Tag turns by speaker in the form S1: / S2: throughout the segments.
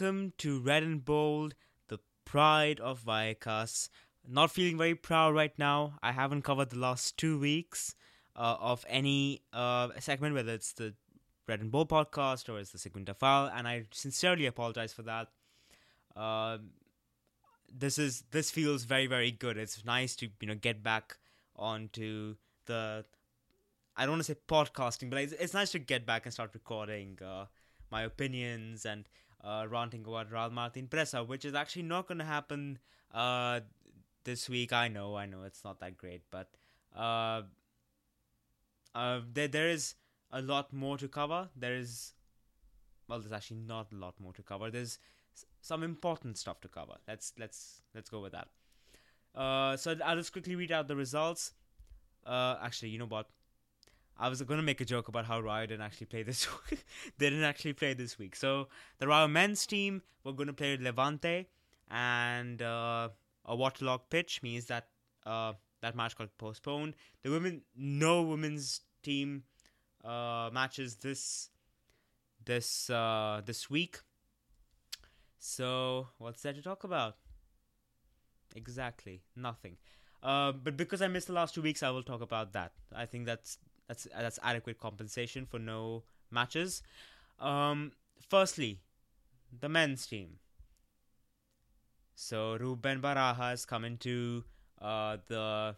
S1: Welcome to Red and Bold, the pride of Viacast. Not feeling very proud right now. I haven't covered the last two weeks uh, of any uh, segment, whether it's the Red and Bold podcast or it's the Segmenta file, and I sincerely apologize for that. Uh, this is this feels very very good. It's nice to you know get back onto the I don't want to say podcasting, but it's, it's nice to get back and start recording uh, my opinions and uh, ranting about Real Martin Presa, which is actually not going to happen uh, this week. I know, I know, it's not that great, but uh, uh, there there is a lot more to cover. There is, well, there's actually not a lot more to cover. There's some important stuff to cover. Let's let's let's go with that. Uh, so I'll just quickly read out the results. Uh, actually, you know what? I was gonna make a joke about how Rayo didn't actually play this. week. they didn't actually play this week. So the Rayo men's team were gonna play Levante, and uh, a waterlogged pitch means that uh, that match got postponed. The women, no women's team uh, matches this this uh, this week. So what's there to talk about? Exactly nothing. Uh, but because I missed the last two weeks, I will talk about that. I think that's that's that's adequate compensation for no matches. Um, firstly, the men's team. So Ruben Baraja has come into uh, the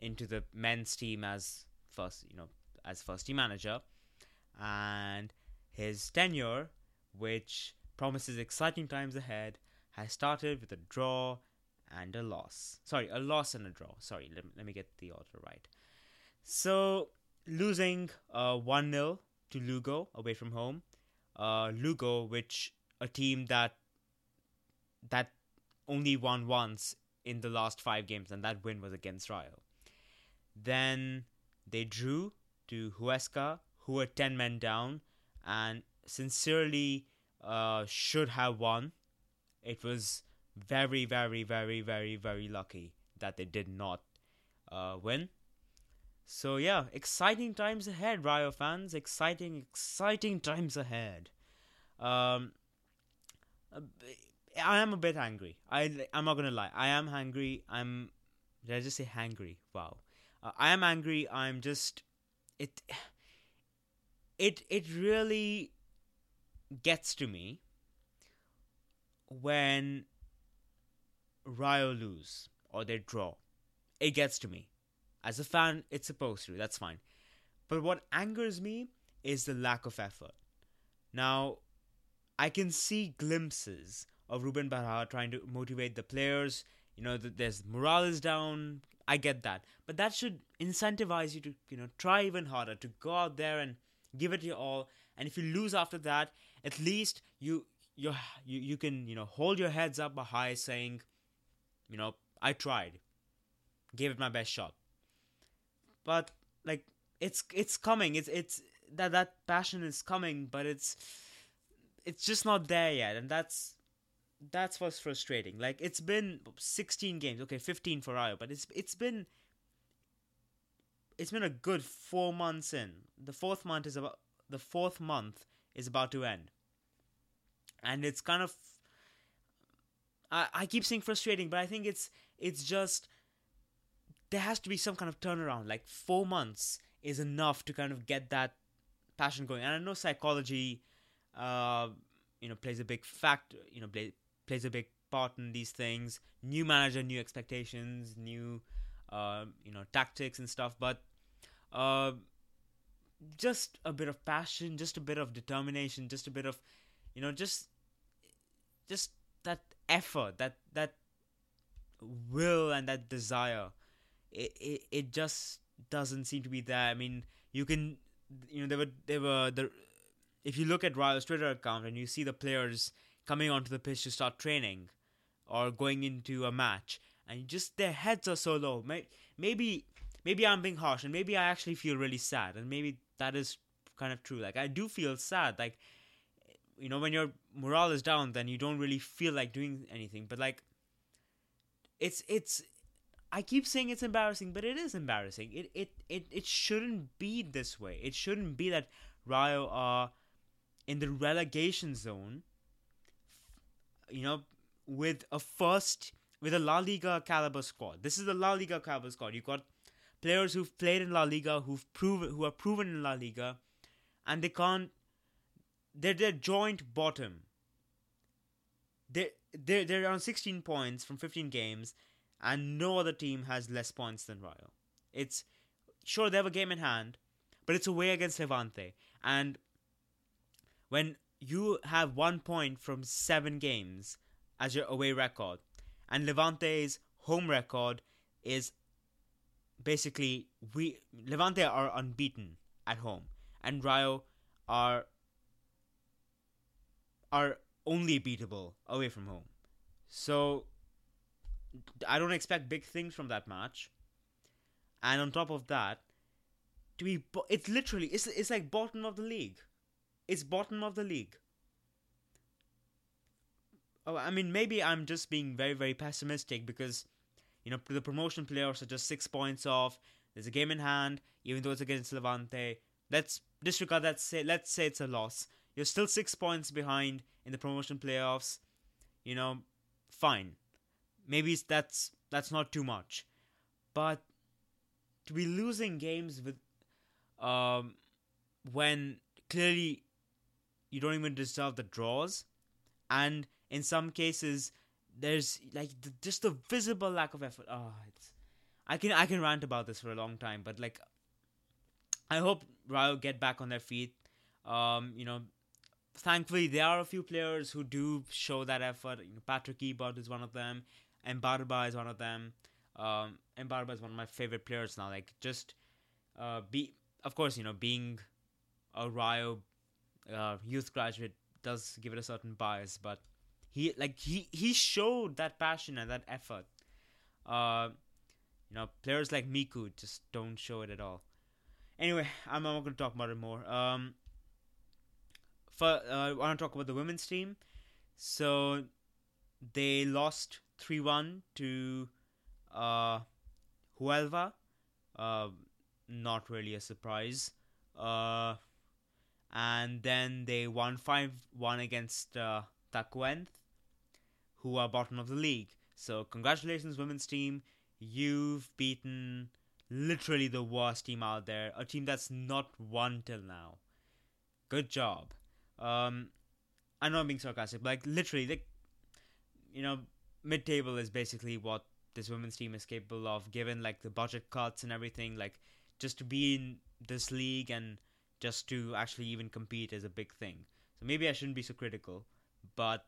S1: into the men's team as first, you know, as first team manager, and his tenure, which promises exciting times ahead, has started with a draw and a loss. Sorry, a loss and a draw. Sorry, let, let me get the order right. So losing uh, 1 0 to Lugo away from home. Uh, Lugo, which a team that that only won once in the last five games, and that win was against Rayo. Then they drew to Huesca, who were 10 men down, and sincerely uh, should have won. It was very, very, very, very, very lucky that they did not uh, win. So yeah, exciting times ahead, Rayo fans. Exciting, exciting times ahead. Um, I am a bit angry. I I'm not gonna lie. I am angry. I'm. Did I just say hangry? Wow. Uh, I am angry. I'm just. It. It it really gets to me when Rayo lose or they draw. It gets to me. As a fan, it's supposed to. That's fine. But what angers me is the lack of effort. Now, I can see glimpses of Ruben Baraja trying to motivate the players. You know, there's morale is down. I get that, but that should incentivize you to you know try even harder to go out there and give it your all. And if you lose after that, at least you you you you can you know hold your heads up high, saying, you know, I tried, gave it my best shot but like it's it's coming. It's it's that that passion is coming but it's it's just not there yet. And that's that's what's frustrating. Like it's been 16 games. Okay 15 for Rayo but it's it's been it's been a good 4 months in. The fourth month is about the fourth month is about to end. And it's kind of I, I keep saying frustrating but I think it's it's just there has to be some kind of turnaround. Like four months is enough to kind of get that passion going. And I know psychology, uh, you know, plays a big factor. You know, play, plays a big part in these things. New manager, new expectations, new, uh, you know, tactics and stuff. But uh, just a bit of passion, just a bit of determination, just a bit of, you know, just, just that effort, that that will and that desire it, it, it just doesn't seem to be there. I mean, you can, you know, there were there were the, if you look at Rayo's Twitter account and you see the players coming onto the pitch to start training, or going into a match, and just their heads are so low. Maybe maybe I'm being harsh, and maybe I actually feel really sad, and maybe that is kind of true. Like I do feel sad, like you know, when your morale is down, then you don't really feel like doing anything. But like, it's it's I keep saying it's embarrassing, but it is embarrassing. It it it, it shouldn't be this way. It shouldn't be that Rayo are in the relegation zone, you know, with a first with a La Liga caliber squad. This is the La Liga caliber squad. You've got players who've played in La Liga, who've proven who are proven in La Liga, and they can't. They're they're joint bottom. They they they're on 16 points from 15 games, and no other team has less points than Rayo. It's sure they have a game in hand, but it's away against Levante, and when you have one point from seven games as your away record, and Levante's home record is basically we Levante are unbeaten at home, and Rayo are are only beatable away from home. So I don't expect big things from that match. And on top of that, to be it's literally it's it's like bottom of the league. It's bottom of the league. Oh, I mean, maybe I'm just being very, very pessimistic because, you know, the promotion players are just six points off. There's a game in hand, even though it's against Levante. Let's disregard that. Say, let's say it's a loss. You're still six points behind in the promotion playoffs. You know, fine. Maybe that's that's not too much, but to be losing games with, um, when clearly you don't even deserve the draws, and in some cases there's like the, just the visible lack of effort. Oh, it's I can I can rant about this for a long time, but like I hope Rayo get back on their feet. Um, you know, thankfully there are a few players who do show that effort. You know, Patrick Ebert is one of them, and Barba is one of them. Um, and Barba is one of my favorite players now. Like just uh, be of course you know being a Rio uh, youth graduate does give it a certain bias, but he like he he showed that passion and that effort. Uh, you know, players like Miku just don't show it at all. Anyway, I'm not going to talk about it more. Um, for uh, I want to talk about the women's team. So they lost three one to uh, Huelva. Uh, not really a surprise. Uh, and then they won five one against uh, who are bottom of the league. So, congratulations, women's team. You've beaten literally the worst team out there, a team that's not won till now. Good job. Um, I know I'm being sarcastic, but like literally, like you know, mid-table is basically what this women's team is capable of, given like the budget cuts and everything. Like, just to be in this league and just to actually even compete is a big thing. So maybe I shouldn't be so critical, but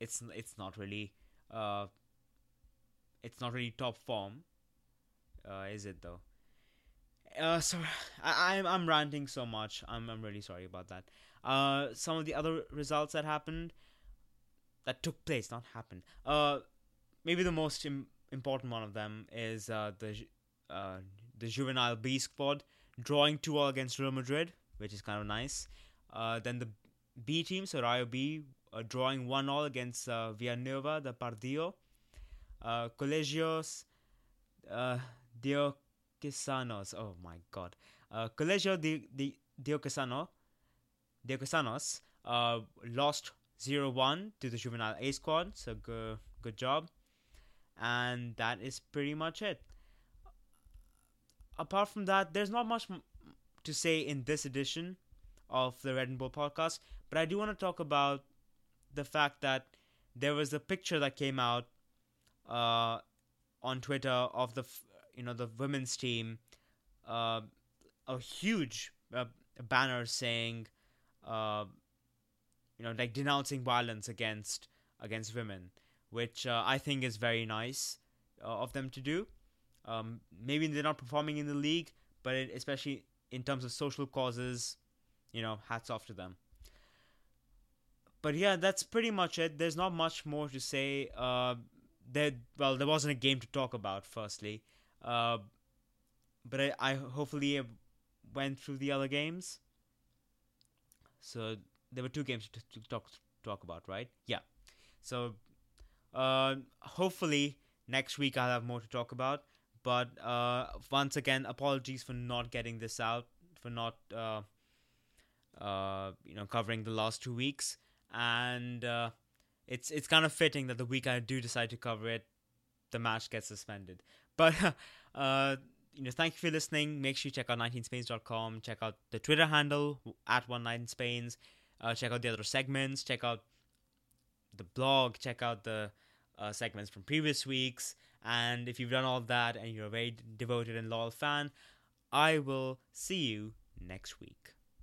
S1: it's it's not really uh, it's not really top form, uh, is it though? Uh, so I'm I'm ranting so much. I'm I'm really sorry about that. Uh, some of the other results that happened, that took place, not happened. Uh, maybe the most Im- important one of them is uh the uh the juvenile B squad drawing two all against Real Madrid, which is kind of nice. Uh, then the B team, so Rayo B uh, drawing one all against uh, Villanueva de Pardillo. Uh, Colegios uh, Diocesanos. Oh my god. Uh, Colegio Di, Di, Diocesano, Diocesanos uh, lost 0 1 to the Juvenile A squad. So good, good job. And that is pretty much it. Apart from that, there's not much to say in this edition of the Red and Bold podcast, but I do want to talk about the fact that there was a picture that came out uh, on Twitter of the you know the women's team, uh, a huge uh, banner saying, uh, you know, like denouncing violence against against women, which uh, I think is very nice uh, of them to do. Um, maybe they're not performing in the league, but it, especially in terms of social causes, you know, hats off to them but yeah, that's pretty much it. There's not much more to say. Uh, there, well, there wasn't a game to talk about. Firstly, uh, but I, I hopefully went through the other games. So there were two games to, to talk talk about, right? Yeah. So uh, hopefully next week I'll have more to talk about. But uh, once again, apologies for not getting this out, for not uh, uh, you know, covering the last two weeks, and uh, it's it's kind of fitting that the week I do decide to cover it, the match gets suspended. But uh, you know, thank you for listening. Make sure you check out 19spains.com. Check out the Twitter handle at one night in Spains. Uh, check out the other segments. Check out the blog. Check out the uh, segments from previous weeks. And if you've done all that and you're a very devoted and loyal fan, I will see you next week.